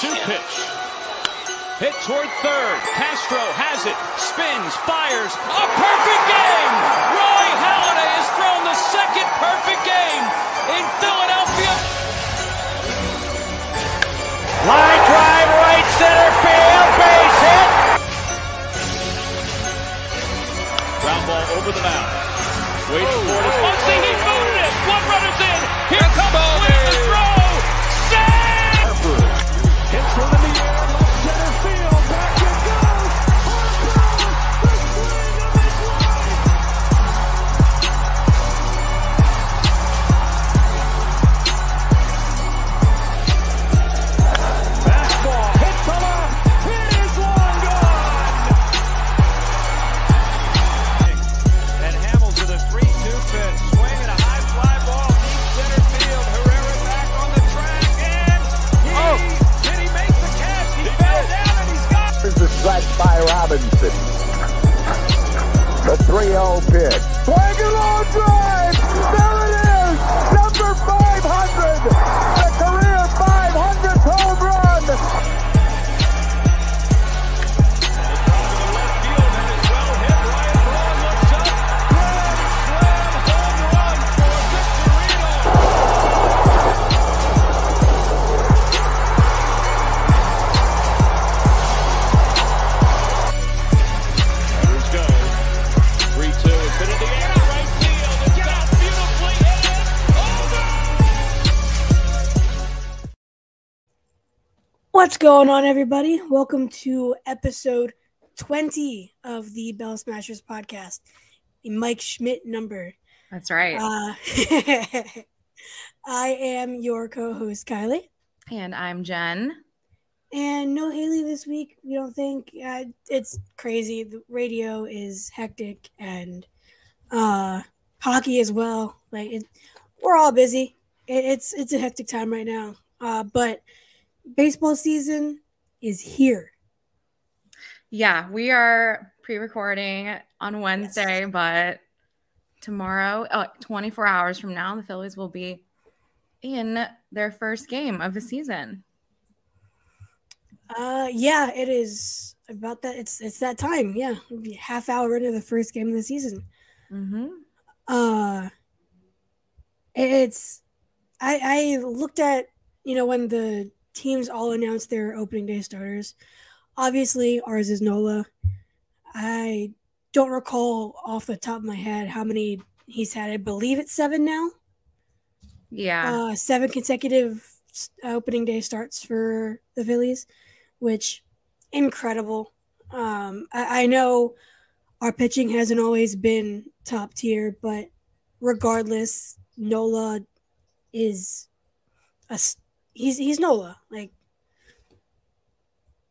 2 pitch. Hit toward third. Castro has it. Spins, fires. A perfect game! Roy Halladay has thrown the second perfect game in Philadelphia. Line drive, right center field, base hit. Ground ball over the mound. Waiting for it. Muncy, he booted it. One runner's in. By Robinson. The 3-0 pitch. Swing and long drive. Going on, everybody? Welcome to episode 20 of the Bell Smashers podcast, the Mike Schmidt number. That's right. Uh, I am your co host, Kylie. and I'm Jen. And no Haley this week. We don't think uh, it's crazy. The radio is hectic and uh, hockey as well. Like it, we're all busy. It, it's it's a hectic time right now. Uh, but baseball season is here. Yeah, we are pre-recording on Wednesday, but tomorrow, uh, 24 hours from now, the Phillies will be in their first game of the season. Uh, yeah, it is about that. It's it's that time. Yeah, be half hour into the first game of the season. Mm-hmm. Uh, it's I I looked at you know when the teams all announced their opening day starters. Obviously, ours is Nola. I don't recall off the top of my head how many he's had. I believe it's seven now. Yeah, uh, seven consecutive opening day starts for the Phillies, which incredible. Um, I, I know our pitching hasn't always been top tier, but regardless, Nola is a he's he's Nola. Like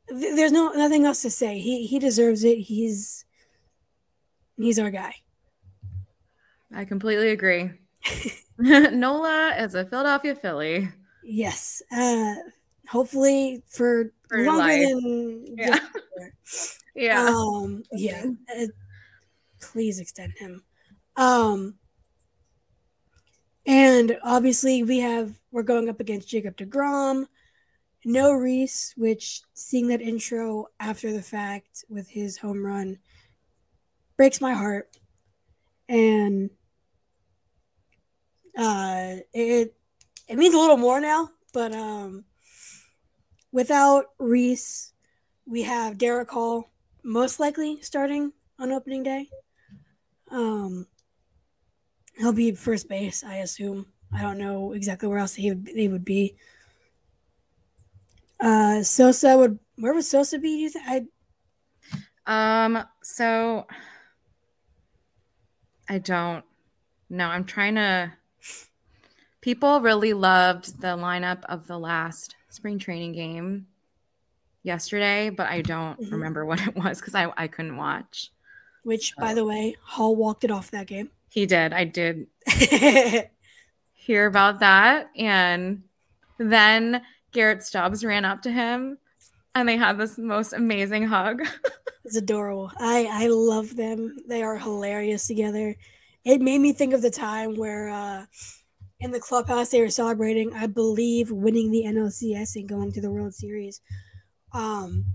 th- there's no nothing else to say. He he deserves it. He's he's our guy. I completely agree. Nola is a Philadelphia Philly. Yes. Uh, hopefully for, For longer life. than Yeah. Yeah. Um, yeah. Uh, please extend him. Um, and obviously we have we're going up against Jacob DeGrom, no Rhys, which seeing that intro after the fact with his home run breaks my heart. And uh it it means a little more now, but um without Rhys, we have Darick Hall most likely starting on opening day. Um, he'll be first base, I assume. I don't know exactly where else he would, they would be. Uh, Sosa would where would Sosa be? Do you think? I Um, so I don't know. I'm trying to people really loved the lineup of the last spring training game yesterday, but I don't Mhm. remember what it was because I, I couldn't watch. which, by the way, Hall walked it off that game. He did. I did hear about that. And then Garrett Stubbs ran up to him and they had this most amazing hug. It's adorable. I I love them. They are hilarious together. It made me think of the time where uh in the clubhouse they were celebrating, I believe, winning the NLCS and going to the World Series. Um,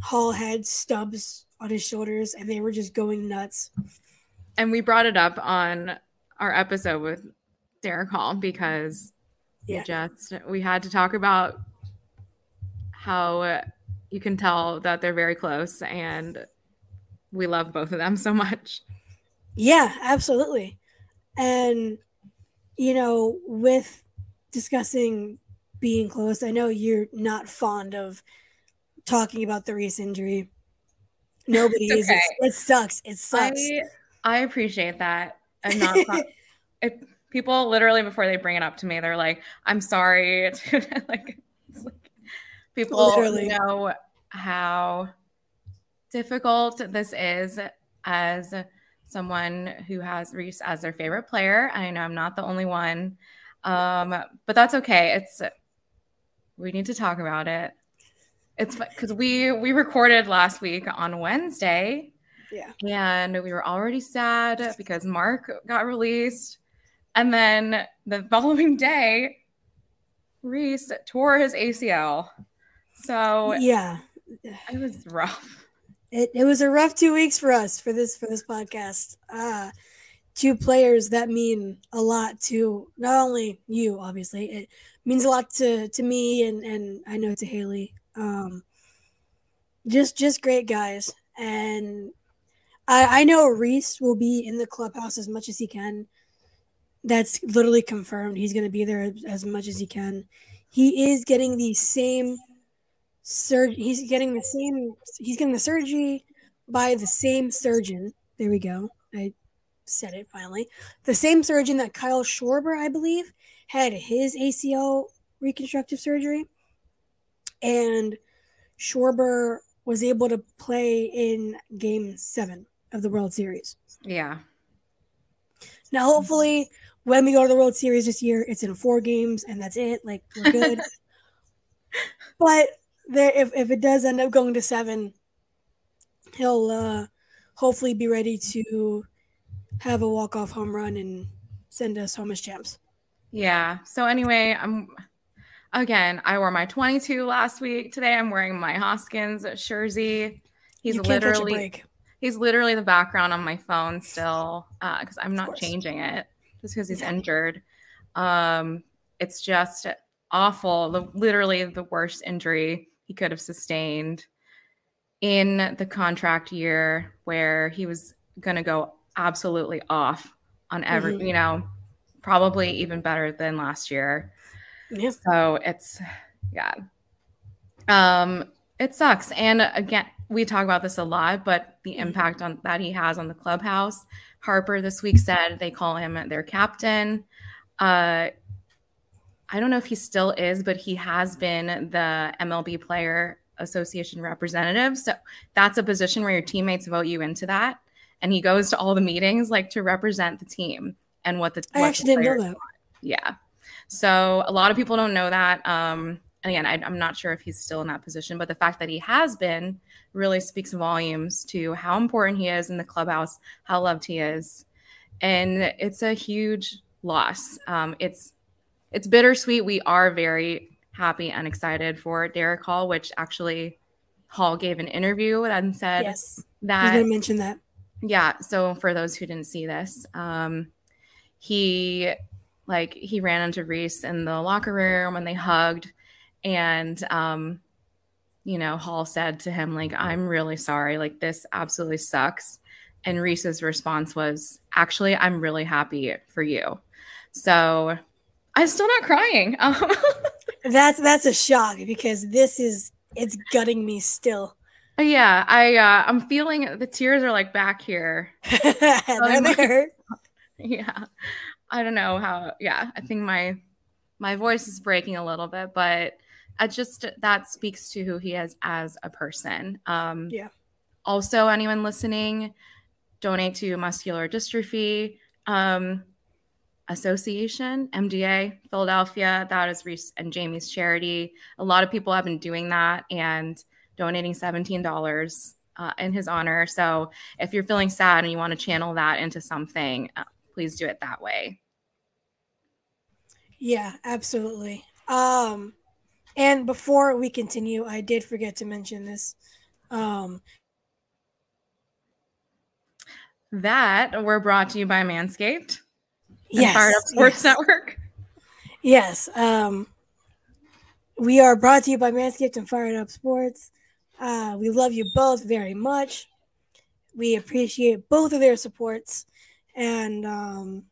Hall had Stubbs on his shoulders, and they were just going nuts. And we brought it up on our episode with Darick Hall because Yeah. we just we had to talk about how you can tell that they're very close and we love both of them so much. Yeah, absolutely. And you know, with discussing being close, I know you're not fond of talking about the Rhys injury. Nobody is. Okay. It sucks. It sucks. I I appreciate that. I'm not it, people literally before they bring it up to me, they're like, "I'm sorry." like, like people Literally. know how difficult this is as someone who has Rhys as their favorite player. I know I'm not the only one, um, but that's okay. It's we need to talk about it. It's because we we recorded last week on Wednesday yeah. and we were already sad because Mark got released. And then the following day, Rhys tore his ACL. So Yeah. it was rough. It, it was a rough two weeks for us for this for this podcast. Uh two players that mean a lot to not only you, obviously. It means a lot to to me and and I know to Haley. Um just just great guys. And I I know Rhys will be in the clubhouse as much as he can. That's literally confirmed. He's gonna be there as, much as he can. He is getting the same surg he's getting the same he's getting the surgery by the same surgeon there we go i said it finally the same surgeon that kyle schwarber i believe had his acl reconstructive surgery and schwarber was able to play in game seven of the world series Yeah. now hopefully when we go to the world series this year it's in four games and that's it like we're good but there if, if it does end up going to seven he'll uh hopefully be ready to have a walk-off home run and send us home as champs Yeah. So anyway, I'm again, I wore my 22 last week. Today I'm wearing my Hoskins jersey. He's you can't catch a literally he's literally the background on my phone still because I'm not changing it just because he's Yeah. injured. Um, it's just awful. The literally the worst injury he could have sustained in the contract year where he was going to go absolutely off on every, Mhm. you know, probably even better than last year. yeah So it's yeah. Um it sucks. And again, we talk about this a lot, but the impact on that he has on the clubhouse. Harper this week said they call him their captain. Uh I don't know if he still is, but he has been the MLB player association representative. So that's a position where your teammates vote you into that. And he goes to all the meetings like to represent the team and what the i what the actually didn't know that yeah. So a lot of people don't know that. Um, and again, I, I'm not sure if he's still in that position, but the fact that he has been really speaks volumes to how important he is in the clubhouse, how loved he is, and it's a huge loss. Um, it's it's bittersweet. We are very happy and excited for Darick Hall, which actually Hall gave an interview and said yes i was that going to mention that yeah so for those who didn't see this um he like he ran into rhys in the locker room and they hugged and um you know hall said to him like i'm really sorry. Like this absolutely sucks. And rhys's response was actually i'm really happy for you. So i'm still not crying. That's that's a shock because this is it's gutting me still. Yeah i uh i'm feeling the tears are like back here. They're there. yeah i don't know how yeah i think my my voice is breaking a little bit but i just that speaks to who he is as a person um Yeah. also anyone listening donate to muscular dystrophy um association mda philadelphia that is rhys and jamie's charity a lot of people have been doing that and donating $17 uh, in his honor so if you're feeling sad and you want to channel that into something uh, please do it that way Yeah, absolutely. Um, and before we continue, I did forget to mention this. Um, that we're brought to you by Manscaped. yes, Fired Up Sports yes. Network. Yes. Um, we are brought to you by Manscaped and Fired Up Sports. Uh, we love you both very much. We appreciate both of their supports. And um,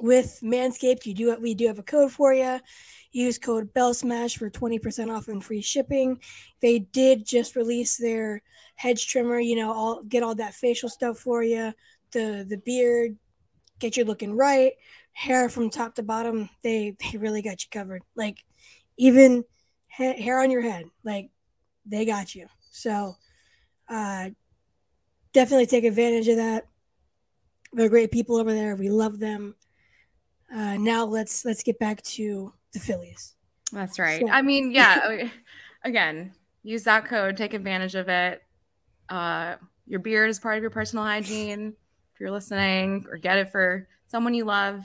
with Manscaped, you do what we do have a code for you. Use code Bell Smash for 20% off and free shipping. They did just release their hedge trimmer, you know, all get all that facial stuff for you. The the beard, get you looking right hair from top to bottom they they really got you covered like even ha- hair on your head like they got you so uh definitely take advantage of that they're great people over there we love them uh now let's let's get back to the phillies That's right. So- I mean, yeah. again, use that code, take advantage of it. Uh, your beard is part of your personal hygiene. If you're listening, or get it for someone you love,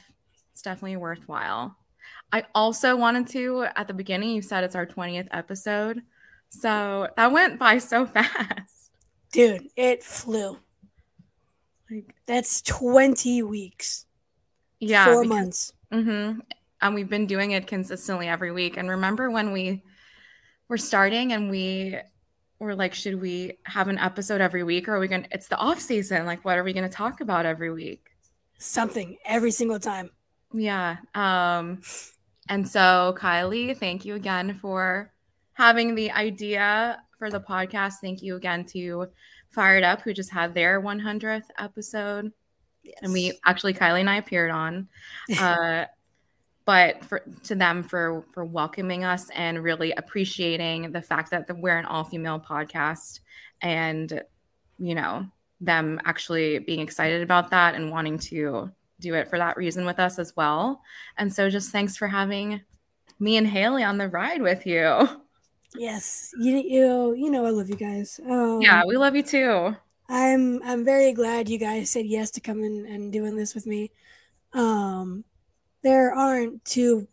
it's definitely worthwhile. I also wanted to, at the beginning, you said it's our 20th episode. So that went by so fast. dude it flew Like, that's 20 weeks yeah. four because- months Mm-hmm. And we've been doing it consistently every week. And remember when we were starting and we were like, should we have an episode every week or are we going to, it's the off season. Like, what are we going to talk about every week? something every single time Yeah. Um, and so Kylie, thank you again for having the idea for the podcast. Thank you again to Fired Up, who just had their 100th episode. and we actually Kylie and I appeared on. Uh, but for to them for for welcoming us and really appreciating the fact that the, we're an all female podcast, and you know them actually being excited about that and wanting to do it for that reason with us as well. And so just thanks for having me and Haley on the ride with you. yes you, you you know i love you guys um, Yeah, we love you too. I'm I'm very glad you guys said yes to coming and doing this with me. Um, there aren't two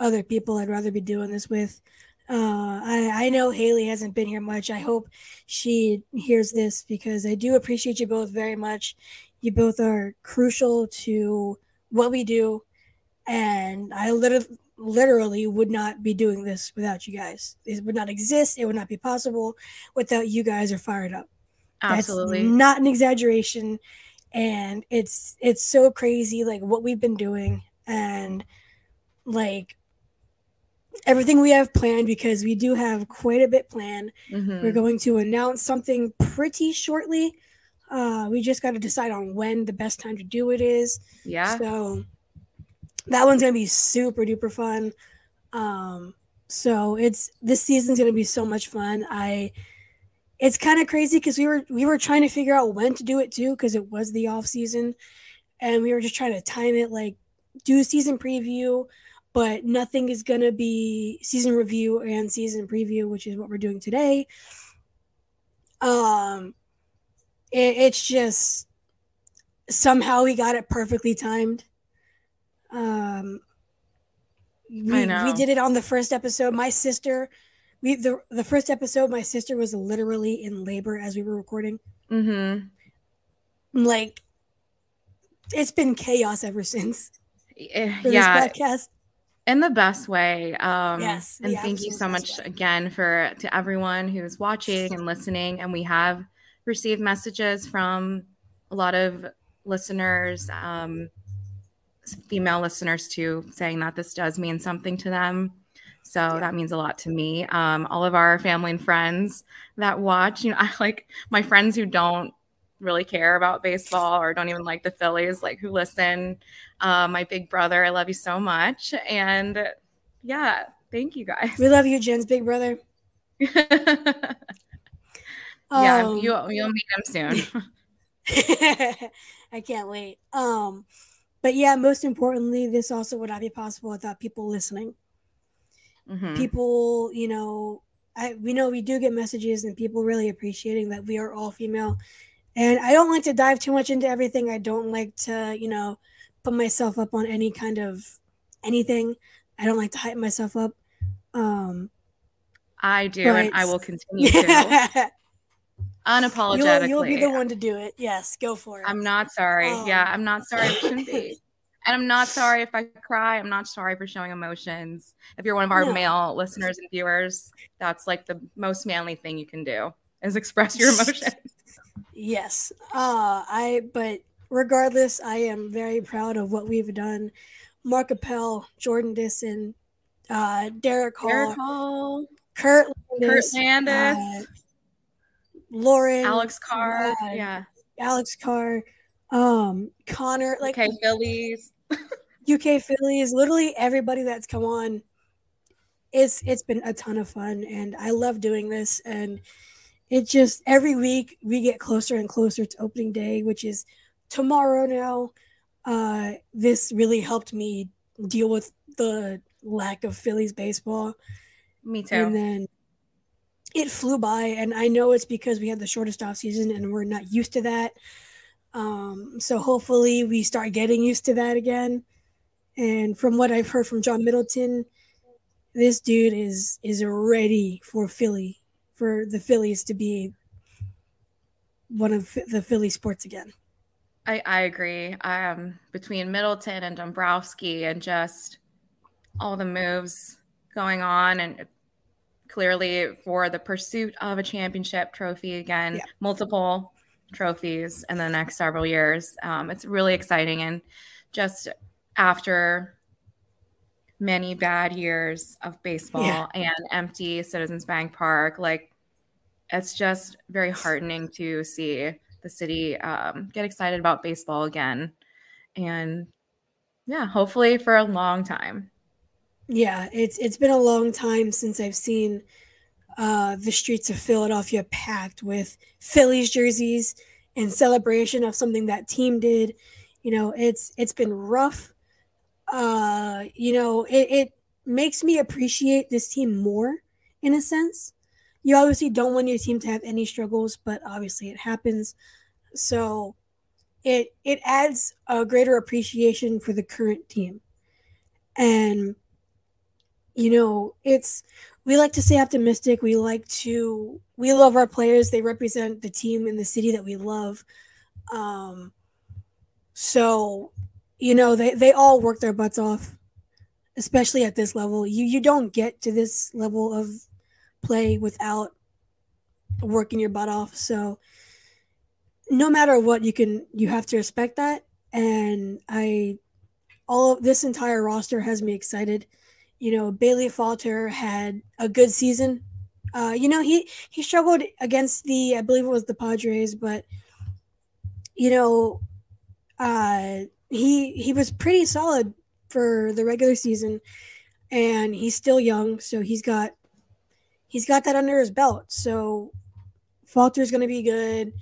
other people I'd rather be doing this with. Uh, I I know Haley hasn't been here much. I hope she hears this because I do appreciate you both very much. You both are crucial to what we do, and I literally literally would not be doing this without you guys. It would not exist. It would not be possible without you guys are fired up. Absolutely. That's not an exaggeration. And it's it's so crazy like what we've been doing and like everything we have planned because we do have quite a bit planned. Mhm. We're going to announce something pretty shortly. Uh we just got to decide on when the best time to do it is. Yeah. So that one's gonna be super duper fun. Um, so it's this season's gonna be so much fun. I it's kind of crazy because we were we were trying to figure out when to do it too because it was the off season, and we were just trying to time it like do season preview, but nothing is gonna be season review and season preview, which is what we're doing today. Um, it, it's just somehow we got it perfectly timed. Um, we, we did it on the first episode. My sister, we the the first episode, my sister was literally in labor as we were recording. Mm-hmm. Like, it's been chaos ever since Yeah. this podcast. in the best way. Um, Yes, and thank you so much way. again for to everyone who's watching and listening. And we have received messages from a lot of listeners, um, female listeners too, saying that this does mean something to them. So that means a lot to me. Um, all of our family and friends that watch, you know, I like my friends who don't really care about baseball or don't even like the Phillies, like who listen. Uh, my big brother, I love you so much. And yeah, thank you guys. We love you, Jen's big brother. yeah, Um, you, you'll meet him soon. I can't wait. Um, but yeah, most importantly, this also would not be possible without people listening. Mhm. People, you know, I we know we do get messages and people really appreciating that we are all female. And I don't like to dive too much into everything. I don't like to, you know, put myself up on any kind of anything. I don't like to hype myself up. Um, I do, and I will continue to unapologetically. you'll, you'll be the one to do it. Yes, go for it. I'm not sorry. Oh. Yeah, I'm not sorry. It shouldn't be. And I'm not sorry if I cry. I'm not sorry for showing emotions. If you're one of our No. male listeners and viewers, that's like the most manly thing you can do is express your emotions. Yes. Uh I but regardless, I am very proud of what we've done. Mark Appel, Jordan Disson, uh Darick Hall, Eric Hall, Kurt Kurt Landis, Landis, uh, Lauren, Alex Carr. uh, Yeah. Alex Carr, um, Connor, like Okay, Phillies. UK Phillies, literally everybody that's come on. It's it's been a ton of fun and I love doing this and it just every week we get closer and closer to opening day, which is tomorrow now. Uh this really helped me deal with the lack of Phillies baseball. Me too. And then it flew by, and I know it's because we had the shortest off season and we're not used to that. Um, so hopefully we start getting used to that again. And from what I've heard from John Middleton, this dude is is ready for Philly, for the Phillies to be one of the Philly sports again. I, I agree. Um, between Middleton and Dombrowski and just all the moves going on, and clearly for the pursuit of a championship trophy again, Yeah. multiple trophies in the next several years. Um, it's really exciting. And just after many bad years of baseball Yeah. and empty Citizens Bank Park, like it's just very heartening to see the city um, get excited about baseball again. And yeah, hopefully for a long time. Yeah, it's it's been a long time since I've seen uh, the streets of Philadelphia packed with Phillies jerseys in celebration of something that team did. You know, it's it's been rough. Uh, you know, it, it makes me appreciate this team more in a sense. You obviously don't want your team to have any struggles, but obviously it happens. So it it adds a greater appreciation for the current team. And you know, it's we like to stay optimistic. We like to we love our players. They represent the team in the city that we love. Um so, you know, they they all work their butts off, especially at this level. You you don't get to this level of play without working your butt off. So, no matter what, you can you have to respect that. And I all of this entire roster has me excited you know Bailey Falter had a good season. Uh, you know he he struggled against the I believe it was the Padres, but you know uh, he he was pretty solid for the regular season, and he's still young, so he's got he's got that under his belt. So Falter's going to be good.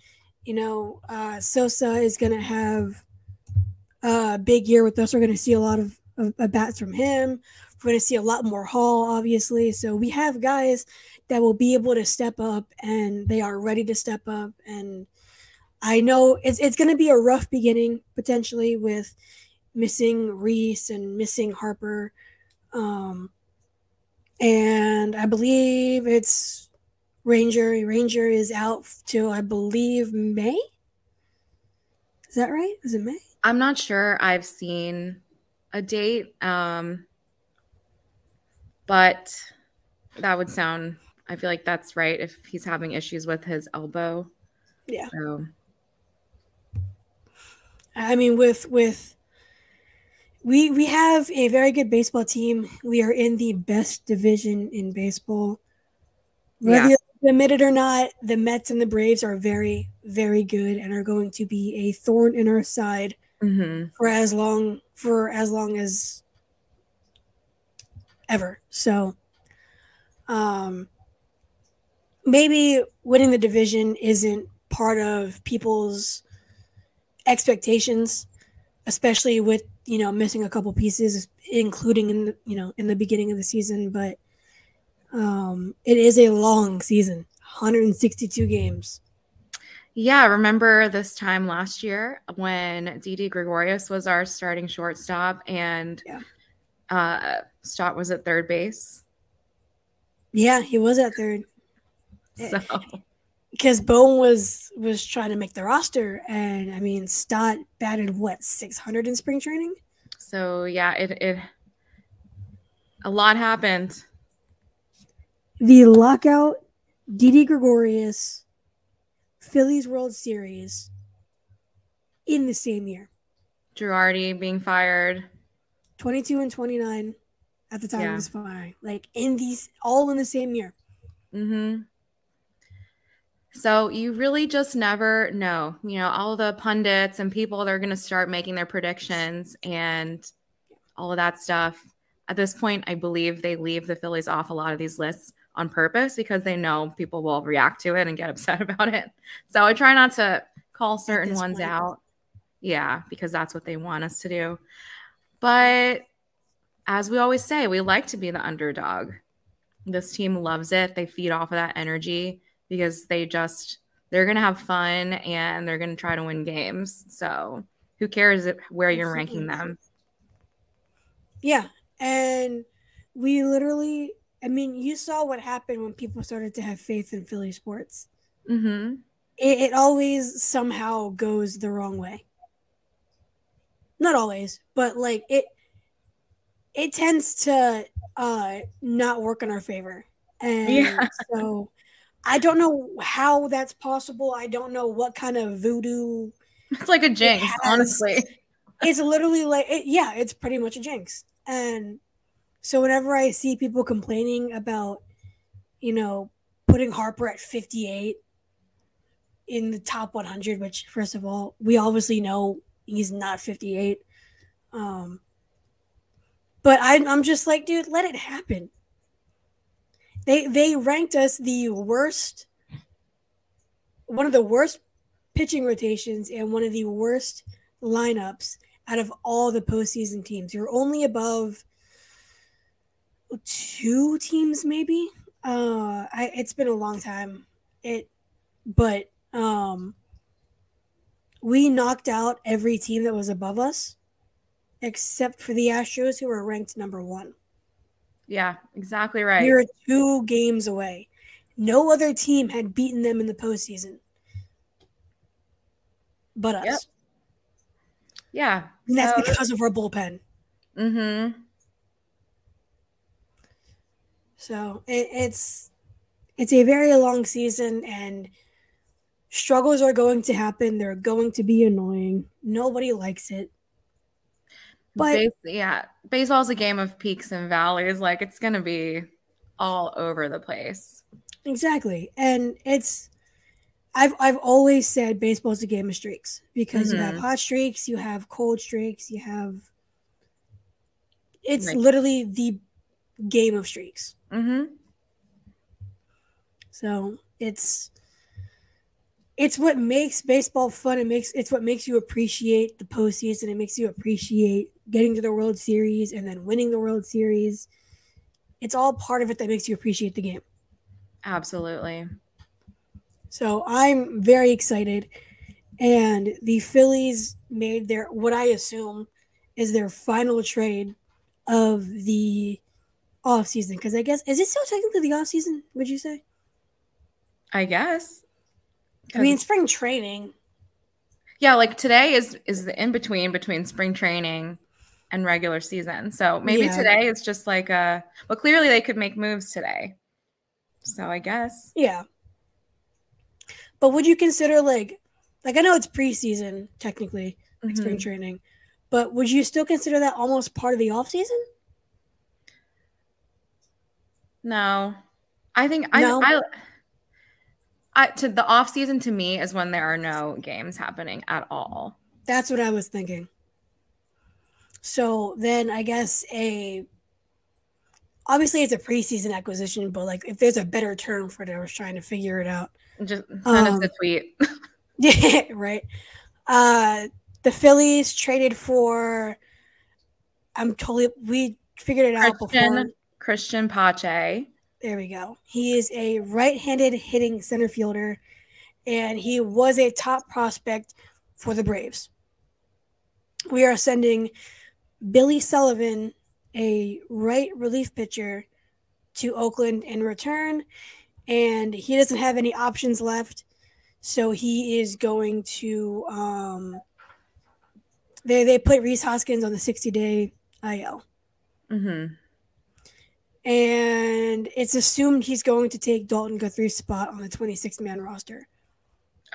You know uh, Sosa is going to have a big year with us. We're going to see a lot of, of, of bats from him. We're going to see a lot more Hall, obviously. So we have guys that will be able to step up, and they are ready to step up. And I know it's it's going to be a rough beginning potentially with missing Rhys and missing Harper, um, and I believe it's Ranger. Ranger is out till I believe May. Is that right? Is it May? I'm not sure I've seen a date, um, but that would sound, I feel like that's right if he's having issues with his elbow. Yeah. So, I mean, with with we we have a very good baseball team. We are in the best division in baseball. Whether Yeah. you admit it or not, the Mets and the Braves are very very good and are going to be a thorn in our side mhm. for as long for as long as ever. So, um, maybe winning the division isn't part of people's expectations, especially with you know missing a couple pieces, including in the you know in the beginning of the season. But um, it is a long season, 162 games. Yeah, remember this time last year when Didi Gregorius was our starting shortstop and Yeah. Uh, Stott was at third base. Yeah, he was at third So because Bohm was was trying to make the roster, and I mean Stott batted what six hundred in spring training. so yeah, it it a lot happened. The lockout, Didi Gregorius, Phillies World Series in the same year, Girardi being fired. twenty two and twenty nine at the time Yeah. of his firing, like in these all in the same year. Mm-hmm. So you really just never know. You know, all the pundits and people they're going to start making their predictions and all of that stuff. At this point, I believe they leave the Phillies off a lot of these lists on purpose because they know people will react to it and get upset about it. So I try not to call certain ones point. out. Yeah, because that's what they want us to do. But as we always say, we like to be the underdog. This team loves it. They feed off of that energy because they just they're going to have fun and they're going to try to win games. So, who cares where you're ranking them? Yeah, and we literally, I mean, you saw what happened when people started to have faith in Philly sports. Mhm. It, it always somehow goes the wrong way. Not always, but like it, it tends to uh not work in our favor, and Yeah. so I don't know how that's possible. I don't know what kind of voodoo It's like a jinx, has- honestly. it's literally like it, yeah it's pretty much a jinx and so whenever i see people complaining about you know putting harper at 58 in the top 100 which first of all we obviously know he's not 58 um but I, i'm just like dude let it happen they they ranked us the worst one of the worst pitching rotations and one of the worst lineups out of all the postseason teams. You're only above two teams, maybe. Uh, I, it's been a long time. It, but um, we knocked out every team that was above us, except for the Astros, who were ranked number one. Yeah, exactly right. We were two games away. No other team had beaten them in the postseason, but us. Yep. yeah. And that's So- because of our bullpen. Mm-hmm. So it, it's it's a very long season, and struggles are going to happen. They're going to be annoying. Nobody likes it. But Base- yeah, baseball's a game of peaks and valleys. Like it's gonna be all over the place. exactly, and it's I've I've always said baseball's a game of streaks because you have Mhm. hot streaks, you have cold streaks, you have. It's Right. literally the game of streaks. Mm-hmm. So it's it's what makes baseball fun. It makes it's what makes you appreciate the postseason. It makes you appreciate getting to the World Series and then winning the World Series. It's all part of it that makes you appreciate the game. Absolutely. So I'm very excited. And the Phillies made their what I assume is their final trade of the off season. Because I guess is it still technically the off season? Would you say? I guess. I mean, spring training. yeah, like today is is the in between between spring training and regular season. So maybe Yeah. today it's just like a. But clearly they could make moves today. So I guess. Yeah. But would you consider like like I know it's preseason technically, like spring Mhm. training, but would you still consider that almost part of the off season? No, I think No? I, I, I to the off season to me is when there are no games happening at all. That's what I was thinking. So then I guess a obviously it's a preseason acquisition, but like if there's a better term for it, I was trying to figure it out. Just send us Um, a tweet. Yeah, right. Uh the Phillies traded for I'm totally we figured it out before. Cristian Cristian Pache. There we go. He is a right-handed hitting center fielder, and he was a top prospect for the Braves. We are sending Billy Sullivan a right relief pitcher to Oakland in return, and he doesn't have any options left. So he is going to um, they they put Rhys Hoskins on the 60 day IL. Mm-hmm. And it's assumed he's going to take Dalton Guthrie's spot on the 26 man roster.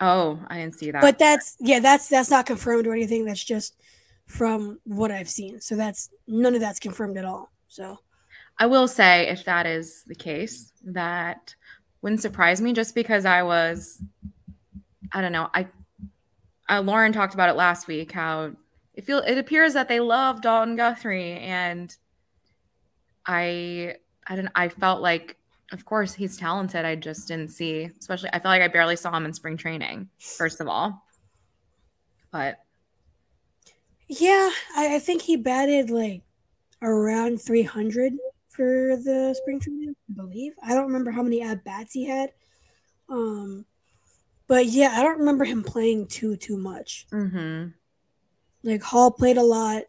Oh, I didn't see that. But that's yeah, that's that's not confirmed or anything. That's just from what I've seen. So that's none of that's confirmed at all. So I will say, if that is the case, that wouldn't surprise me just because I was, I don't know, I, uh, Lauren talked about it last week how it feel it appears that they love Dalton Guthrie and I I didn't I felt like of course he's talented. I just didn't see, especially I felt like I barely saw him in spring training, first of all. But yeah, I, I think he batted like around 300 for the spring training, I believe. I don't remember how many at bats he had. Um, but yeah, I don't remember him playing too too much. mm-hmm. Like Hall played a lot,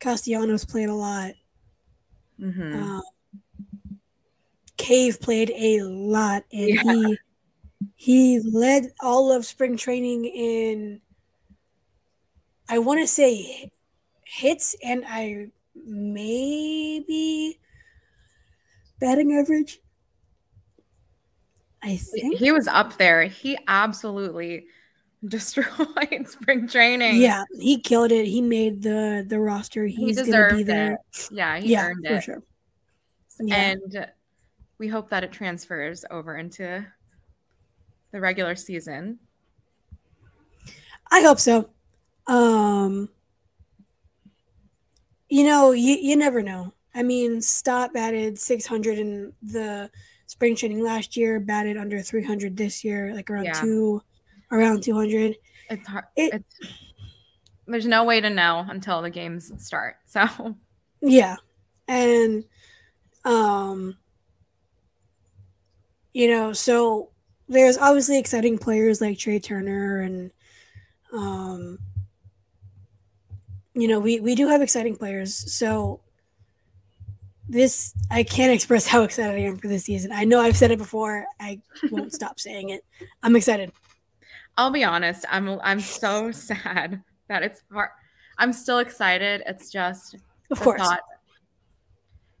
Castellanos played a lot. Mm-hmm. Um, Cave played a lot, and Yeah. he he led all of spring training in. I want to say hits, and I maybe batting average. I think. he was up there. He absolutely destroyed spring training. Yeah, he killed it. He made the the roster. he He's gonna be deserved there. it. Yeah, he Yeah, earned for it. sure. Yeah. And we hope that it transfers over into the regular season. I hope so. Um, you know, you, you never know. I mean, Stott batted 600 in the spring training last year, batted under 300 this year, like around Yeah. two, around 200. It's hard. It- it's, there's no way to know until the games start. So Yeah. And, um, you know, so there's obviously exciting players like Trey Turner and, um, you know, we, we do have exciting players. So this, I can't express how excited I am for this season. I know I've said it before. I won't stop saying it. I'm excited. I'll be honest. I'm I'm so sad that it's hard. I'm still excited. It's just Of course. thought,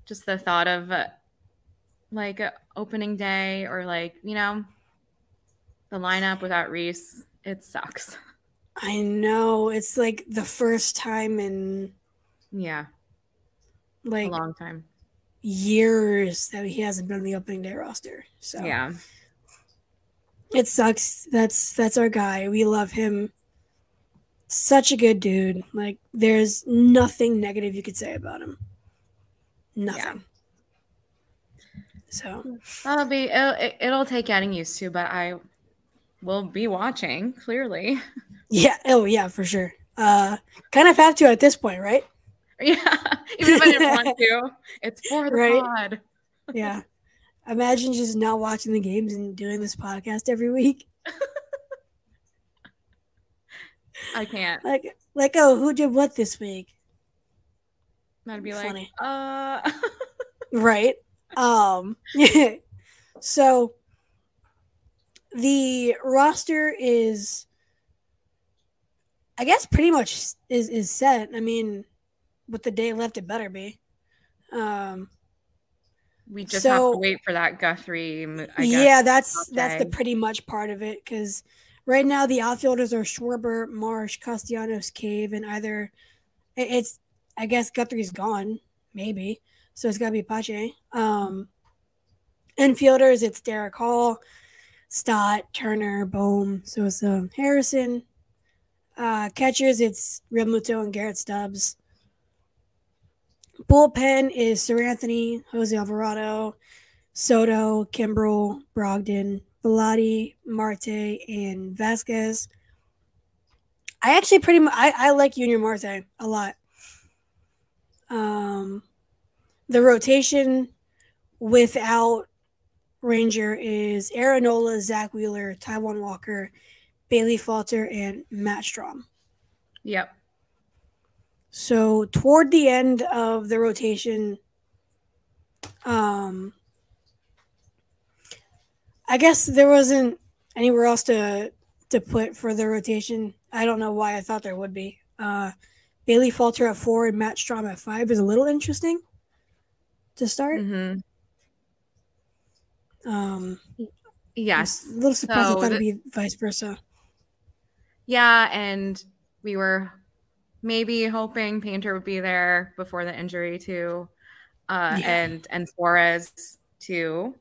just the thought of uh, like uh, opening day or like you know the lineup without Rhys. It sucks. I know. It's like the first time in Yeah, like a long time. years that he hasn't been on the opening day roster. So Yeah, it sucks. That's that's our guy. We love him. Such a good dude. Like there's nothing negative you could say about him. Nothing. So that'll be. It'll, it- it'll take getting used to, but I will be watching clearly. yeah, oh yeah, for sure. Uh kind of have to at this point, right? Yeah, even if I didn't want to, it's for the Right. pod. Yeah. Imagine just not watching the games and doing this podcast every week. I can't. Like like oh, who did what this week? That'd be Funny. like, uh, right um so the roster is i guess pretty much is is set i mean with the day left it better be um we just have to wait for that Guthrie. I guess. yeah that's that's the pretty much part of it because right now the outfielders are schwarber marsh castellanos cave and either it's i guess guthrie's gone maybe so it's got to be pache um infielders it's darick hall stott turner bohm so it's um, harrison uh catchers it's realmuto and garrett stubbs bullpen is seranthony jose alvarado Soto, Kimbrel, Brogdon, Bellatti, Marte, and Vasquez. I actually pretty much I, I like Junior Marte a lot. Um, the rotation without Ranger is Aaronola, Zack Wheeler, Taijuan Walker, Bailey Falter, and Matt Strahm. Yep. So toward the end of the rotation, um, I guess there wasn't anywhere else to to put for the rotation. I don't know why I thought there would be. Uh, Bailey Falter at four and Matt Strahm at five is a little interesting to start. Mhm. Um, Yes. a little surprised So I thought the- it'd be vice versa. Yeah, and we were maybe hoping Painter would be there before the injury too, uh, Yeah. and and Suarez too.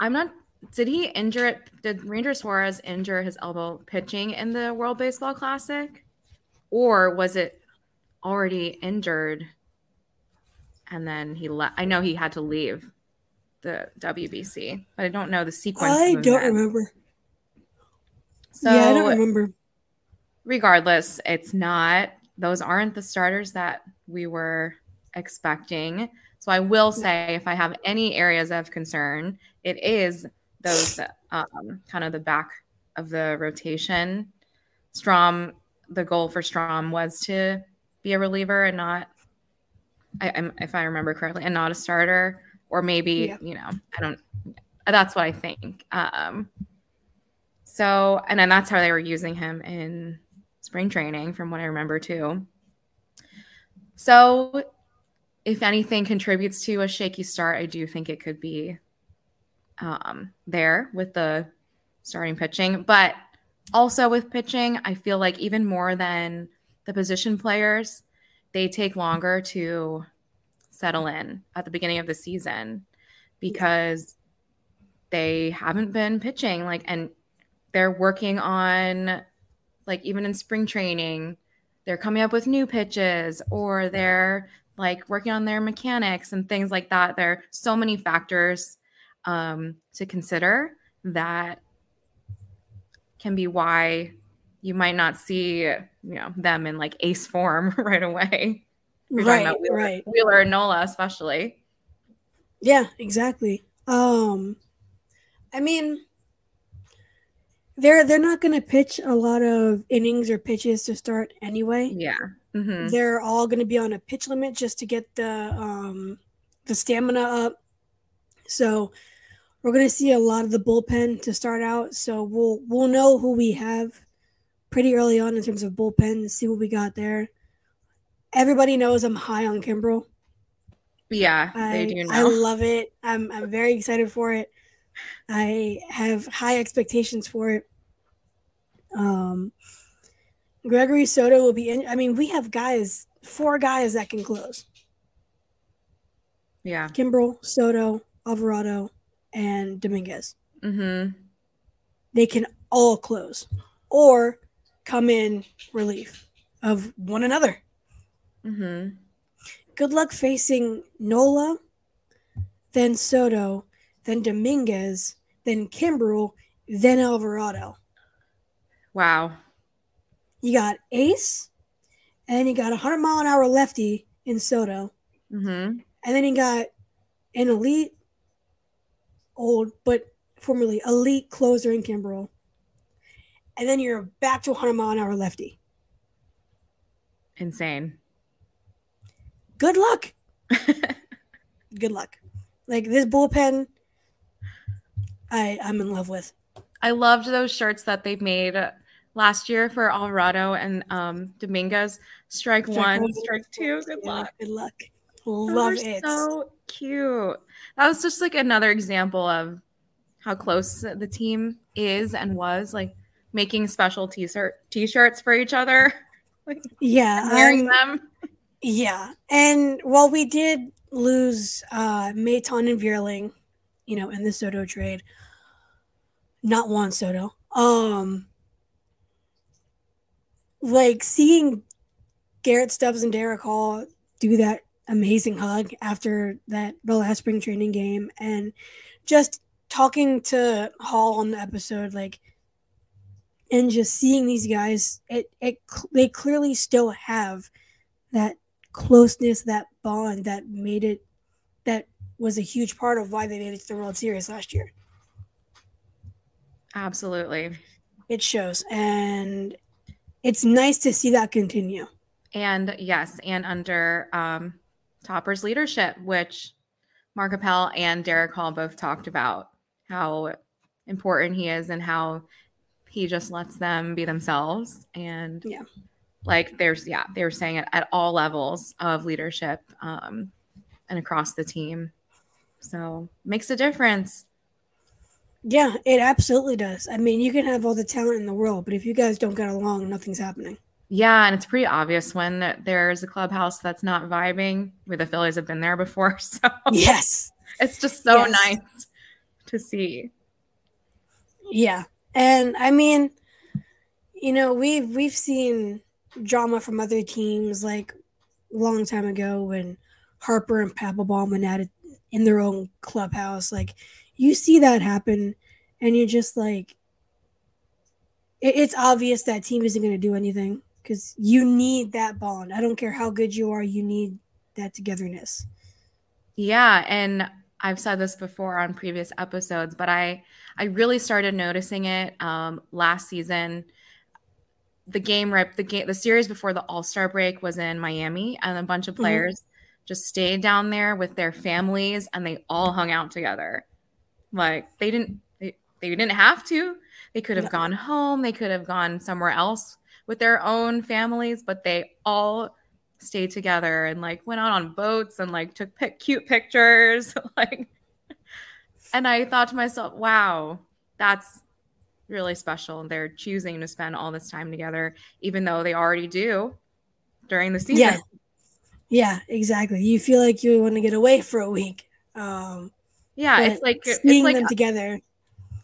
I'm not. Did he injure it? Did Ranger Suarez injure his elbow pitching in the World Baseball Classic, or was it already injured? And then he left. I know he had to leave the WBC, but I don't know the sequence. I don't remember. So yeah, I don't remember. Regardless, it's not, those aren't the starters that we were expecting. So I will say, if I have any areas of concern, it is those um, kind of the back of the rotation. Strahm, the goal for Strahm was to be a reliever and not, I, I'm, if I remember correctly, and not a starter, or maybe Yeah. you know, I don't. That's what I think. Um, so, and then that's how they were using him in spring training, from what I remember too. So, if anything contributes to a shaky start, I do think it could be um, there with the starting pitching. But also with pitching, I feel like even more than the position players, they take longer to settle in at the beginning of the season because they haven't been pitching like and they're working on like even in spring training they're coming up with new pitches or they're like working on their mechanics and things like that there are so many factors um, to consider that can be why you might not see you know them in like ace form right away You're Right, Wheeler, right. Wheeler and Nola especially Yeah, exactly. Um, I mean, they're they're not going to pitch a lot of innings or pitches to start anyway. yeah hmm They're all going to be on a pitch limit just to get the um the stamina up. So we're going to see a lot of the bullpen to start out. So we'll we'll know who we have pretty early on in terms of bullpen. See what we got there. Everybody knows I'm high on Kimbrel. yeah I, they do know I love it. I'm I'm very excited for it. I have high expectations for it. Um, Gregory Soto will be in. I mean, we have guys, four guys that can close: yeah Kimbrel, Soto, Alvarado, and Dominguez. hmm They can all close, or come in relief of one another. hmm Good luck facing Nola, then Soto, then Dominguez, then Kimbrel, then Alvarado. Wow You got Ace, and you got a 100 mile an hour lefty in Soto, hmm and then you got an elite, old, but formerly elite closer in Kimbrel. And then you're back to a 100 mile an hour lefty. insane Good luck. Good luck. Like this bullpen, I, I'm in love with. I loved those shirts that they made last year for Alvarado and um, Dominguez. Strike, Strike one, one, strike two. Good luck. Good luck. Love it. So cute. That was just like another example of how close the team is and was like making special t-shirt t-shirts for each other, yeah. wearing I'm- them. Yeah, and while we did lose uh Maton and Vierling, you know, in the Soto trade, not Juan Soto. Um, like seeing Garrett Stubbs and Darick Hall do that amazing hug after that the last spring training game, and just talking to Hall on the episode, like, and just seeing these guys, it it they clearly still have that closeness, that bond that made it that was a huge part of why they made it to the World Series last year. Absolutely. It shows, and it's nice to see that continue. And yes, and under um, Topper's leadership, which Mark Appel and Darick Hall both talked about how important he is and how he just lets them be themselves. And Yeah. like there's, yeah, they were saying it at all levels of leadership um, and across the team. So makes a difference. Yeah, it absolutely does. I mean, you can have all the talent in the world, but if you guys don't get along, nothing's happening. Yeah, and it's pretty obvious when there's a clubhouse that's not vibing. Where the Phillies have been there before, so Yes. it's just so Yes. nice to see. Yeah. And I mean, you know, we've we've seen drama from other teams like a long time ago when Harper and Papelbon went at it in their own clubhouse. Like you see that happen and you're just like it, it's obvious that team isn't going to do anything because you need that bond. I don't care how good you are, you need that togetherness. Yeah, and I've said this before on previous episodes, but I I really started noticing it um, last season. The game right the game the series before the All Star break was in Miami, and a bunch of Mhm. players just stayed down there with their families, and they all hung out together. Like they didn't they, they didn't have to. They could have No. gone home. They could have gone somewhere else with their own families, but they all stayed together and like went out on boats and like took pic- cute pictures like and i thought to myself wow that's really special they're choosing to spend all this time together even though they already do during the season Yeah. Yeah, exactly. You feel like you want to get away for a week. Um yeah but it's like it's like them together.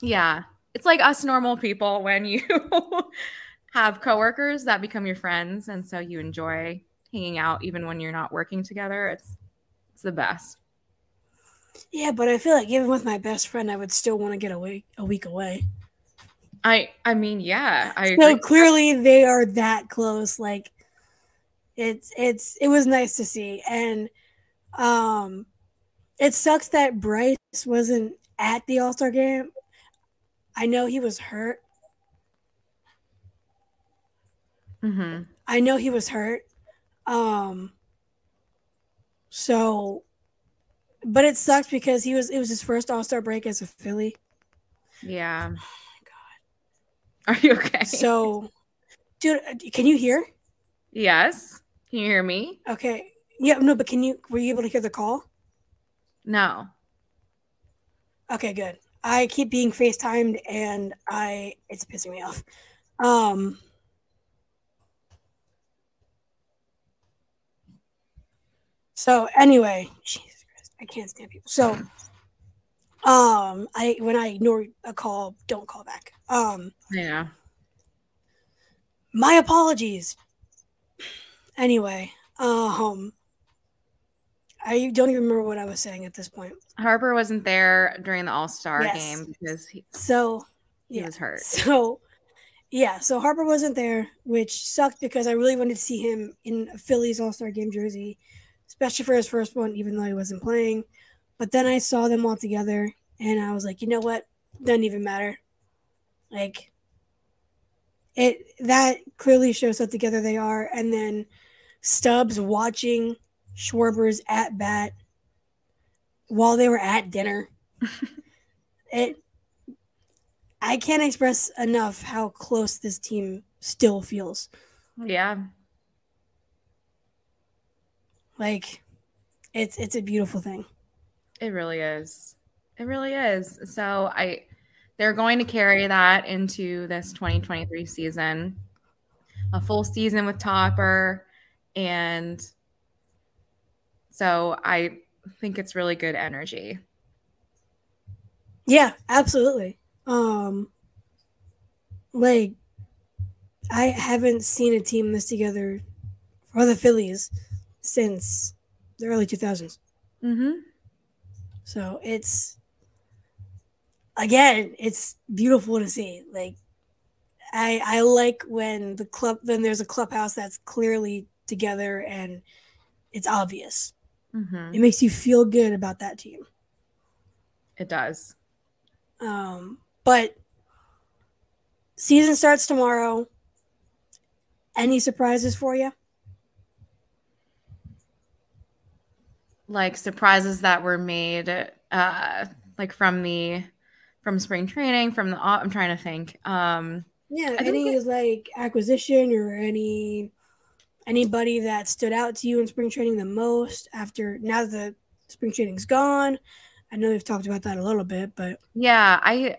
yeah it's like us normal people when you have coworkers that become your friends and so you enjoy hanging out even when you're not working together it's it's the best Yeah, but I feel like even with my best friend, I would still want to get away a week away. i i mean yeah i So agree. clearly they are that close. Like it's it's it was nice to see. And um it sucks that Bryce wasn't at the All Star game. I know he was hurt. Mhm. I know he was hurt. Um so but it sucks because he was it was his first All-Star break as a Philly. Yeah. God. Are you okay? So dude, uh, can you hear? yes. Can you hear me? Okay. Yeah, no, but can you were you able to hear the call? No. Okay, good. I keep being FaceTimed and I it's pissing me off. Um So anyway, Jesus Christ, I can't stand people. So um I when I ignore a call, don't call back. Um Yeah. my apologies. Anyway, um I don't even remember what I was saying at this point. Harper wasn't there during the All Star Yes. game because he, So he Yeah. was hurt. So, yeah, so Harper wasn't there, which sucked because I really wanted to see him in a Phillies All Star Game jersey, especially for his first one, even though he wasn't playing. But then I saw them all together, and I was like, you know what? Doesn't even matter. Like, it that clearly shows how together they are. And then Stubbs watching Schwarber's at bat while they were at dinner. it I can't express enough how close this team still feels. Yeah. Like it's it's a beautiful thing. It really is. It really is. So I they're going to carry that into this 2023 season. A full season with Topper and so I think it's really good energy. Yeah, absolutely. Um like I haven't seen a team this together for the Phillies since the early 2000s. Mhm. So it's again, it's beautiful to see. Like I I like when the club then there's a clubhouse that's clearly together and it's obvious. Mm-hmm. It makes you feel good about that team. It does. Um, but season starts tomorrow. Any surprises for you? Like surprises that were made, uh, like from the from spring training, from the I'm trying to think. Um, yeah, I any think it, like acquisition or any anybody that stood out to you in spring training the most after now that the spring training's gone. I know we've talked about that a little bit, but Yeah, I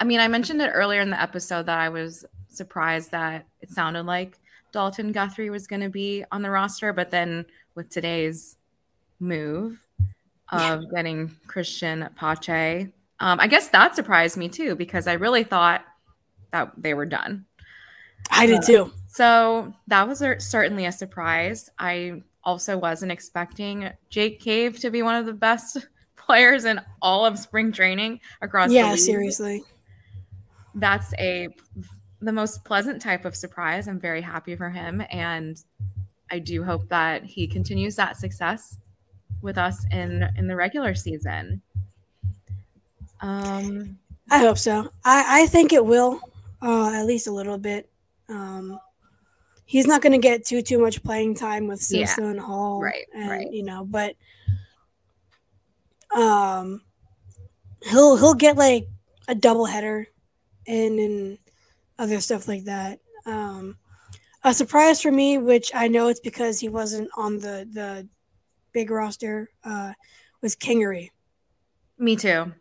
I mean, I mentioned it earlier in the episode that I was surprised that it sounded like Dalton Guthrie was going to be on the roster, but then with today's move of getting Cristian Pache, um, I guess that surprised me too because I really thought that they were done. I did Uh, too. So that was a, certainly a surprise. I also wasn't expecting Jake Cave to be one of the best players in all of spring training across the Yeah, seriously. That's a the most pleasant type of surprise. I'm very happy for him and I do hope that he continues that success with us in in the regular season. Um I hope so. I, I think it will, uh, at least a little bit. Um, he's not going to get too too much playing time with Yeah. Sosa and Hall, Right, And, right. You know, but um, he'll he'll get like a double header and and other stuff like that. Um, a surprise for me, which I know it's because he wasn't on the the big roster, uh, was Kingery. me too.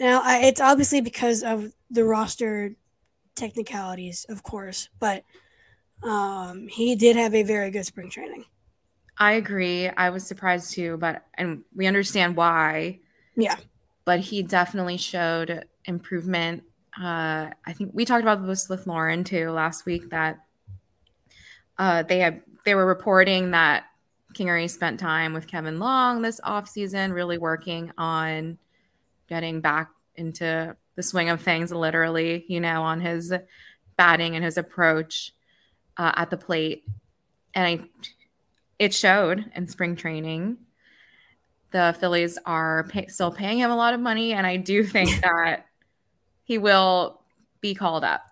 Now, I, it's obviously because of the roster technicalities, of course, but um, he did have a very good spring training. I agree. I was surprised too, but and we understand why. Yeah. But he definitely showed improvement. Uh, I think we talked about this with Lauren too last week that uh, they had they were reporting that Kingery spent time with Kevin Long this offseason, really working on getting back into the swing of things, literally, you know, on his batting and his approach uh, at the plate. And I it showed in spring training. The Phillies are pay- still paying him a lot of money, and I do think that he will be called up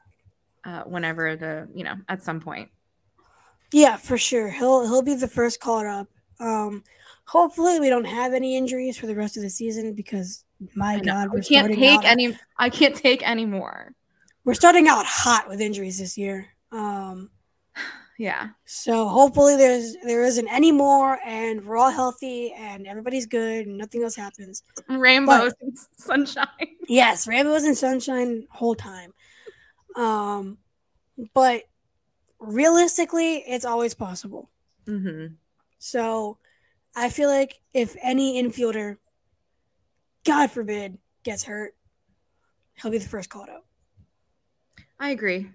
uh, whenever the you know at some point. Yeah, for sure. He'll he'll be the first called up. Um, hopefully, we don't have any injuries for the rest of the season because my. God, we're can't take any. I can't take any more. We're starting out hot with injuries this year. Um, Yeah, so hopefully there's there isn't any more, and we're all healthy and everybody's good and nothing else happens. rainbows and sunshine. Yes, rainbows and sunshine whole time. Um, but realistically, it's always possible. hmm So I feel like if any infielder, God forbid, gets hurt, he'll be the first called up. I agree.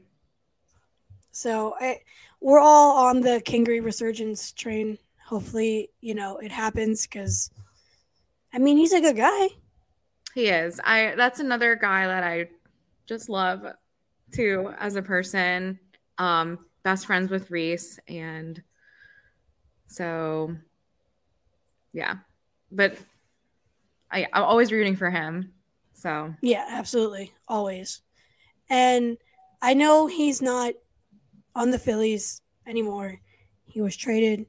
So I, we're all on the Kingery resurgence train. Hopefully, you know it happens because, I mean, he's a good guy. He is. I. That's another guy that I just love too as a person. Um, best friends with Rhys, and so yeah. But I, I'm always rooting for him. So Yeah, absolutely, always. And I know he's not on the Phillies anymore. He was traded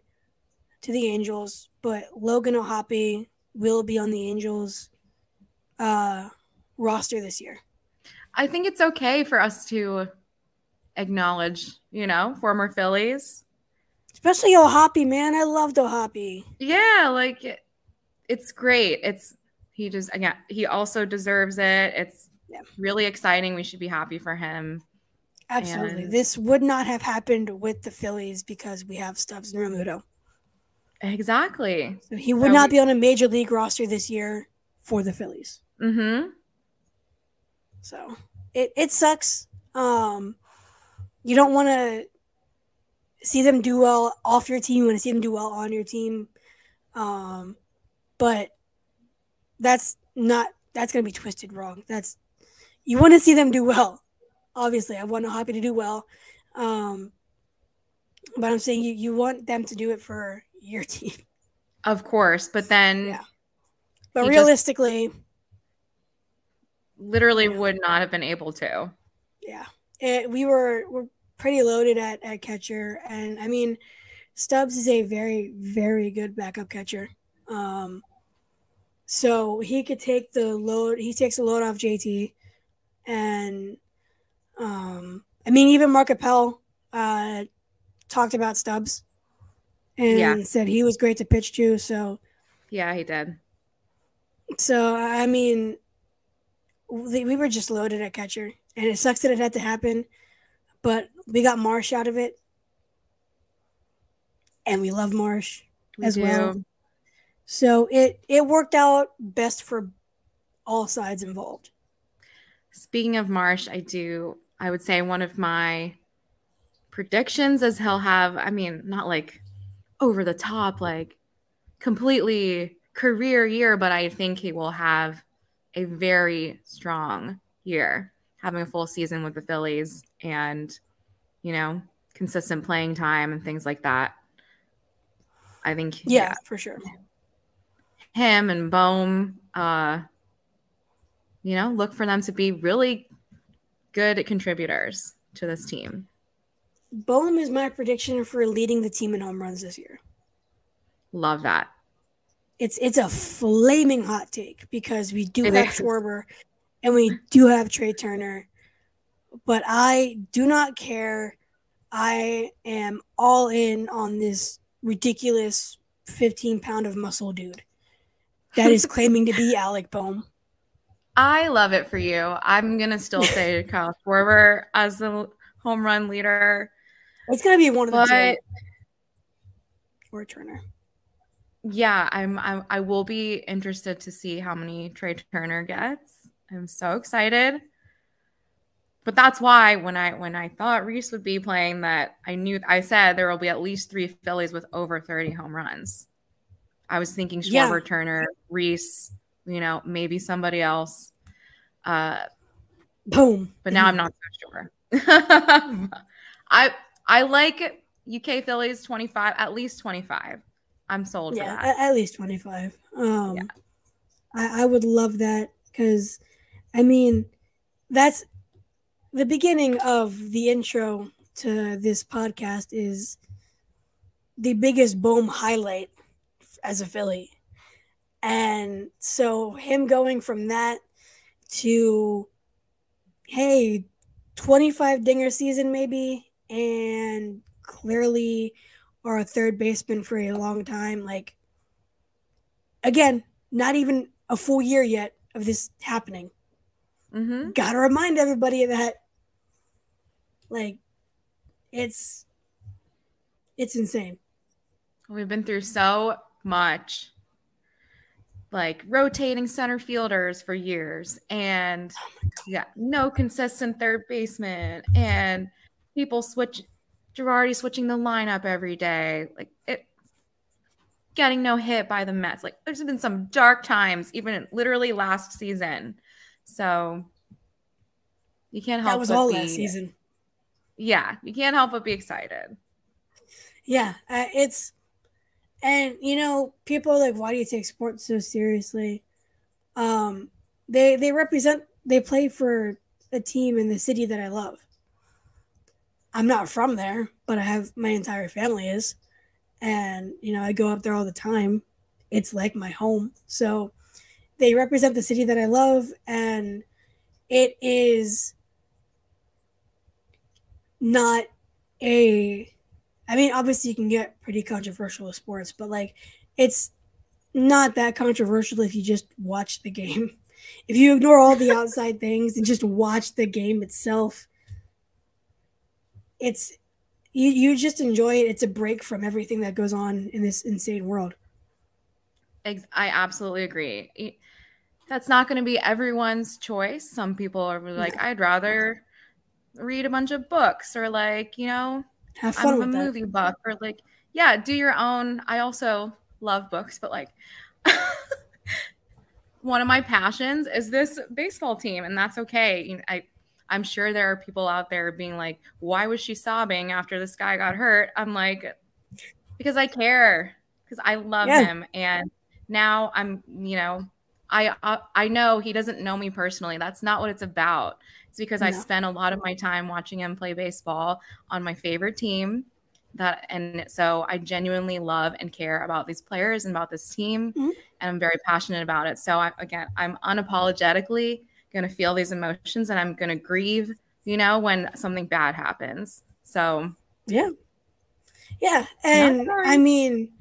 to the Angels, but Logan O'Hoppe will be on the Angels uh, roster this year. I think it's okay for us to acknowledge, you know, former Phillies. Especially O'Hoppe, man. I loved O'Hoppe. Yeah, like it- it's great. It's he just again he also deserves it. It's Yeah. really exciting. We should be happy for him. Absolutely. And- This would not have happened with the Phillies because we have Stubbs and Realmuto. Exactly. So he would So not we- be on a major league roster this year for the Phillies. Mm-hmm. So it, it sucks. Um, you don't want to see them do well off your team. You want to see them do well on your team. Um, but that's not that's gonna be twisted wrong. That's you want to see them do well. Obviously, I want Happy to do well. Um, but I'm saying you you want them to do it for your team. Of course. But then Yeah. But realistically, literally Yeah. would not have been able to. yeah, it, we were we're pretty loaded at, at catcher, and I mean, Stubbs is a very, very good backup catcher. Um, so he could take the load. He takes the load off JT, and um, I mean, even Mark Appel uh, talked about Stubbs and Yeah. said he was great to pitch to. So, Yeah, he did. so I mean, we we were just loaded at catcher, and it sucks that it had to happen, but we got Marsh out of it, and we love Marsh We as do. well. So it it worked out best for all sides involved. Speaking of Marsh, I do. I would say one of my predictions is he'll have. I mean, not like over the top, like completely career year, but I think he will have a very strong year, having a full season with the Phillies and you know consistent playing time and things like that. I think Yeah, for sure. him and Bohm, uh, you know, look for them to be really good contributors to this team. Bohm is my prediction for leading the team in home runs this year. Love that. It's it's a flaming hot take because we do It have is. Schwarber and we do have Trey Turner, but I do not care. I am all in on this ridiculous 15 pound of muscle dude that is claiming to be Alec Bohm. I love it for you. I'm gonna still say Kyle Schwarber as the home run leader, It's gonna be one of the two or Turner. yeah, I'm, I'm I will be interested to see how many Trey Turner gets. I'm so excited. But that's why when I when I thought Rhys would be playing that I knew I said there will be at least three Phillies with over 30 home runs. I was thinking Yeah. Schwarber, Turner, Rhys, you know, maybe somebody else. Uh, Boom. but now I'm not so sure. I I like UK Phillies 25, at least 25. I'm sold yeah, for that. at, at least 25 um Yeah. I, I would love that because i mean that's the beginning of the intro to this podcast is the biggest boom highlight as a philly and so him going from that to hey 25 dinger season maybe and clearly are a third baseman for a long time like again not even a full year yet of this happening. Mm-hmm. gotta remind everybody of that. Like it's it's insane. We've been through so much, like rotating center fielders for years, and yeah, no consistent third baseman, and people switch, Girardi switching the lineup every day, like it, getting no hit by the Mets. Like there's been some dark times, even literally last season. So you can't help that was all be, last season Yeah, you can't help but be excited. yeah uh, it's and you know people like why do you take sports so seriously? Um they they represent they play for a team in the city that i love. I'm not from there but i have my entire family is. And you know i go up there all the time. It's like my home. So they represent the city that i love and it is not a I mean, obviously, you can get pretty controversial with sports, but like, it's not that controversial if you just watch the game. If you ignore all the outside things and just watch the game itself, it's you, you just enjoy it. It's a break from everything that goes on in this insane world. I absolutely agree. That's not going to be everyone's choice. Some people are like, I'd rather read a bunch of books or like, you know, Have fun I'm a with that. movie buff or like, yeah, do your own. I also love books, but like, one of my passions is this baseball team, and that's okay. You know, I, I'm sure there are people out there being like, why was she sobbing after this guy got hurt? I'm like, because I care, because I love Yeah. him, and now I'm, you know, I uh, I know he doesn't know me personally. That's not what it's about. It's because I No. spent a lot of my time watching him play baseball on my favorite team, that and so I genuinely love and care about these players and about this team Mhm. and I'm very passionate about it. So I, again, I'm unapologetically going to feel these emotions and I'm going to grieve, you know, when something bad happens. So Yeah. Yeah. And. I mean,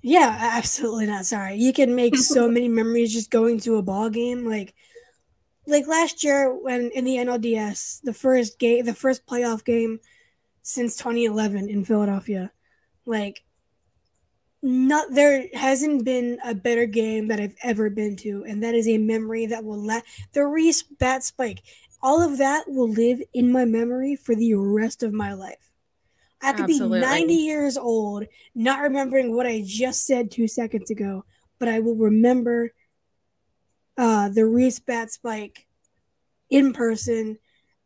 yeah, absolutely not sorry. You can make so many memories just going to a ball game. Like like last year when in the NLDS, the first game the first playoff game since 2011 in Philadelphia. Like not there hasn't been a better game that I've ever been to, and that is a memory that will let the Rhys bat spike. All of that will live in my memory for the rest of my life. I could Absolutely. be 90 years old, not remembering what I just said two seconds ago, but I will remember uh, the Rhys bat spike in person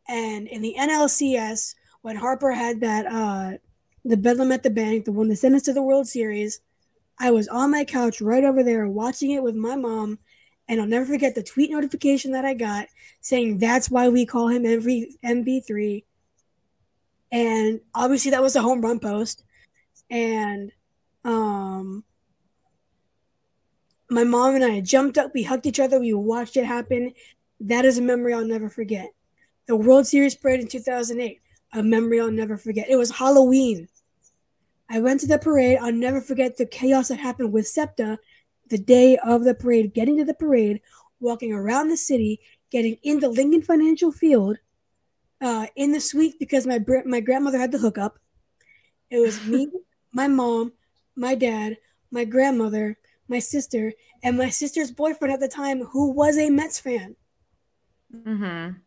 and in the NLCS when Harper had that uh, the Bedlam at the Bank, the one that sent us to the World Series. I was on my couch right over there watching it with my mom, and I'll never forget the tweet notification that I got saying that's why we call him MV, MV3. And obviously that was a home run post. And um my mom and I jumped up, we hugged each other, we watched it happen. That is a memory I'll never forget. The World Series parade in 2008, a memory I'll never forget. It was Halloween. I went to the parade. I'll never forget the chaos that happened with SEPTA the day of the parade, getting to the parade, walking around the city, getting into Lincoln Financial Field uh, in the suite because my my grandmother had the hookup. It was me, my mom, my dad, my grandmother, my sister, and my sister's boyfriend at the time, who was a Mets fan. mhm.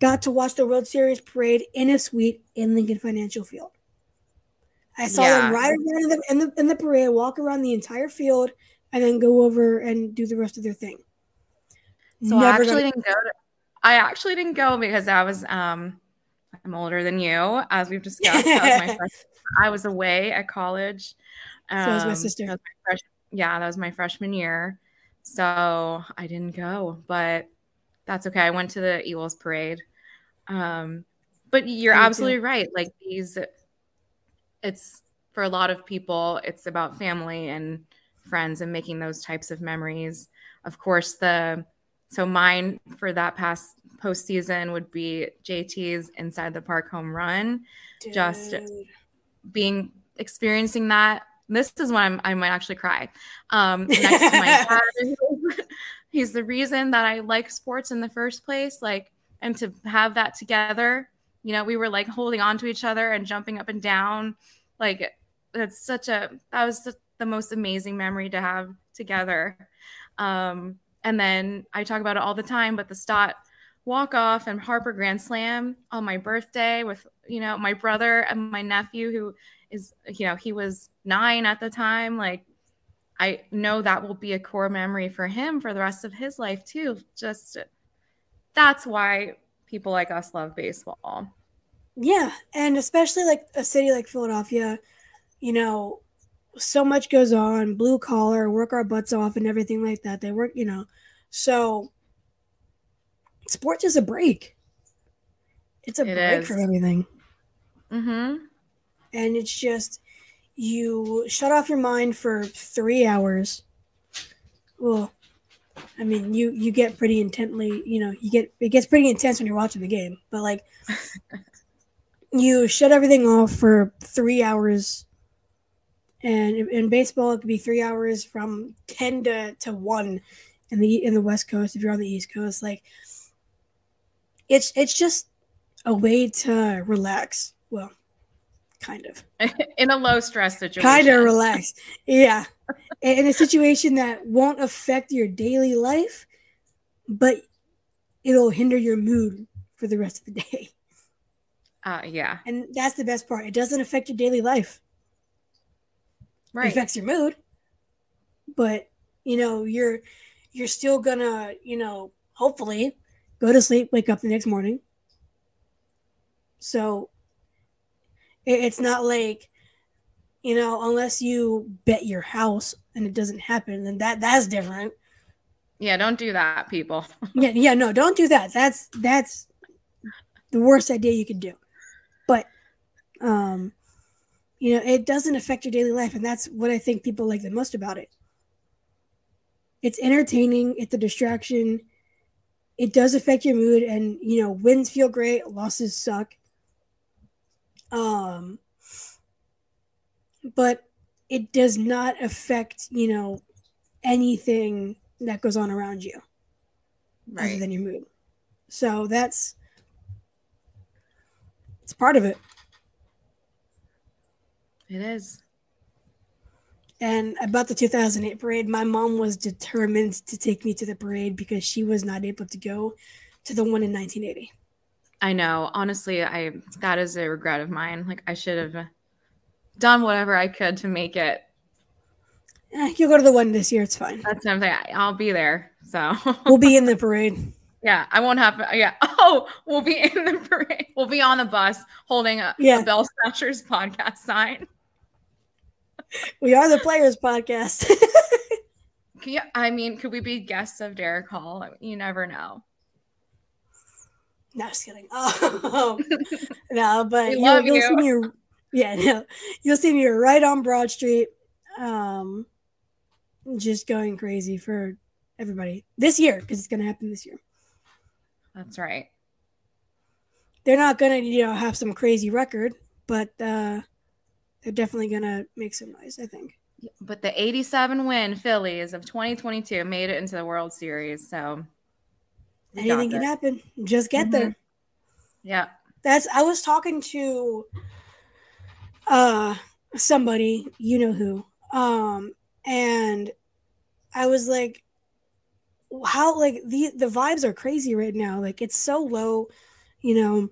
got to watch the World Series parade in a suite in Lincoln Financial Field. I saw Yeah. them ride around in the, in the in the parade, walk around the entire field, and then go over and do the rest of their thing. So I actually didn't go. To, I actually didn't go because I was um I'm older than you, as we've discussed. Was I was away at college. So was my Um, sister. was my yeah, that was my freshman year. So I didn't go, but that's okay. I went to the Eagles parade. Um, but you're too. absolutely right. Like these, it's for a lot of people, it's about family and friends and making those types of memories. Of course, the so mine for that past postseason would be JT's inside the park home run just- being experiencing that. This is when I'm, I might actually cry. Um, next to my dad, he's the reason that I like sports in the first place. Like, and to have that together, you know, we were like holding on to each other and jumping up and down. Like, that's such a that was the, the most amazing memory to have together. Um, and then I talk about it all the time, but the Stott walk off and Harper Grand Slam on my birthday with you know my brother and my nephew who is you know he was nine at the time like I know that will be a core memory for him for the rest of his life too just that's why people like us love baseball Yeah, and especially like a city like Philadelphia, you know, so much goes on, blue collar, work our butts off and everything like that. They work, you know. So sports is a break. It's a It break is. from everything. mm-hmm And it's just you shut off your mind for three hours. Well, I mean, you you get pretty intently, you know, you get it gets pretty intense when you're watching the game, but like you shut everything off for three hours. And in- baseball, it could be three hours from ten to, to one in the in the West Coast. If you're on the East Coast, like it's it's just a way to relax. Well, kind of in a low stress situation kind of relax. Yeah, in a situation that won't affect your daily life, but it'll hinder your mood for the rest of the day. uh, yeah And that's the best part. It doesn't affect your daily life. It right affects your mood, but you know you're you're still gonna you know hopefully go to sleep, wake up the next morning. So it- it's not like you know unless you bet your house and it doesn't happen, then that that's different. yeah don't do that people yeah, yeah, no, don't do that. That's that's the worst idea you could do. But um You know, it doesn't affect your daily life, and that's what I think people like the most about it. It's entertaining. It's a distraction. It does affect your mood, and you know, wins feel great, losses suck. Um, but it does not affect you know anything that goes on around you right. other than your mood. So that's it's part of it. It is. And about the 2008 parade, my mom was determined to take me to the parade because she was not able to go to the one in 1980. I know. Honestly, I that is a regret of mine. Like I should have done whatever I could to make it. Eh, you'll go to the one this year. It's fine. That's what I'm saying. I'll be there. So We'll be in the parade. yeah, I won't have. Yeah. Oh, we'll be in the parade. We'll be on the bus holding a, Yeah. a Bell Snatchers podcast sign. We are the Players Podcast. You, I mean, could we be guests of Darick Hall? You never know. No, just kidding. Oh, no, but We you'll, you'll you. see me. Yeah, no, you'll see me right on Broad Street, um, just going crazy for everybody this year because it's going to happen this year. That's right. they're not gonna you know have some crazy record, but uh, they're definitely gonna make some noise. I think. But the 87 win Phillies of 2022 made it into the World Series. So we Anything can happen. Just get Mhm. there. Yeah. That's. I was talking to uh somebody you know who um and I was like how like the the vibes are crazy right now like it's so low you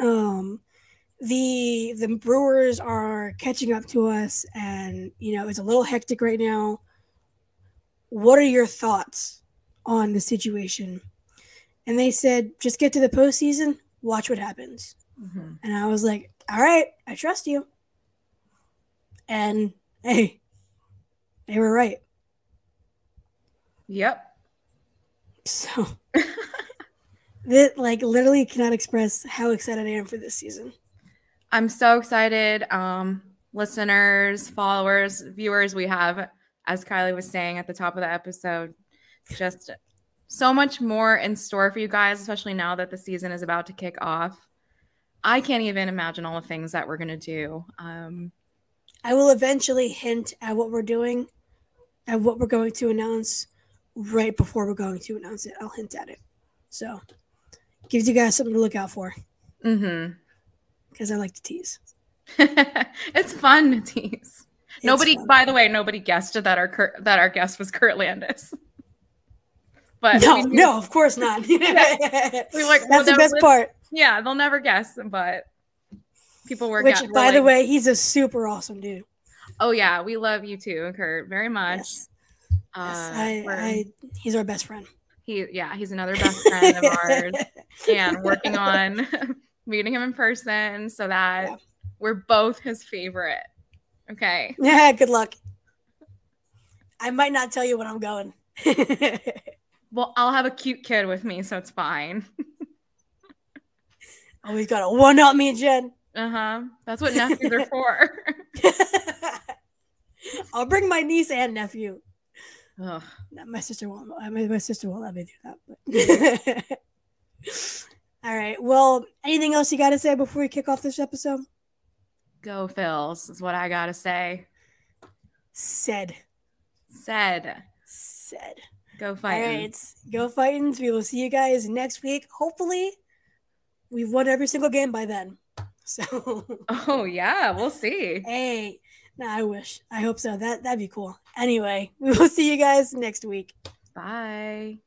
know um the the brewers are catching up to us and you know it's a little hectic right now what are your thoughts on the situation and they said just get to the postseason watch what happens Mhm. and i was like all right i trust you and hey they were right Yep. so that like literally cannot express how excited i am for this season I'm so excited. Um, listeners, followers, viewers, we have, as Kylie was saying at the top of the episode, just so much more in store for you guys, especially now that the season is about to kick off. I can't even imagine all the things that we're going to do. Um, I will eventually hint at what we're doing, at what we're going to announce right before we're going to announce it. I'll hint at it. So, gives you guys something to look out for mhm. because I like to tease. it's fun to tease. It's nobody, fun. by the way, nobody guessed that our that our guest was Kurt Landis. But No, knew- no, of course not. we like, well, That's the best part. Yeah, they'll never guess, but people were. Which, by the way, he's a super awesome dude. oh yeah, we love you too, Kurt, very much. Yes, Uh, yes, I, I, he's our best friend. he, yeah, he's another best friend of ours, and working on meeting him in person so that Yeah. we're both his favorite. Okay. Yeah, good luck. I might not tell you when I'm going. Well, I'll have a cute kid with me, so it's fine. oh, he's got a one up me, Jen. Uh huh. That's what nephews are for. I'll bring my niece and nephew. Ugh. My sister won't. My, my sister won't let me do that. But. All right. Well, anything else you got to say before we kick off this episode? Go Phils is what I gotta say. Said. Said. Said. Go All fight. right. Go Fightins. We will see you guys next week. Hopefully, we've won every single game by then. So, Oh yeah, we'll see. hey, nah, I wish. I hope so. That that'd be cool. Anyway, we will see you guys next week. Bye.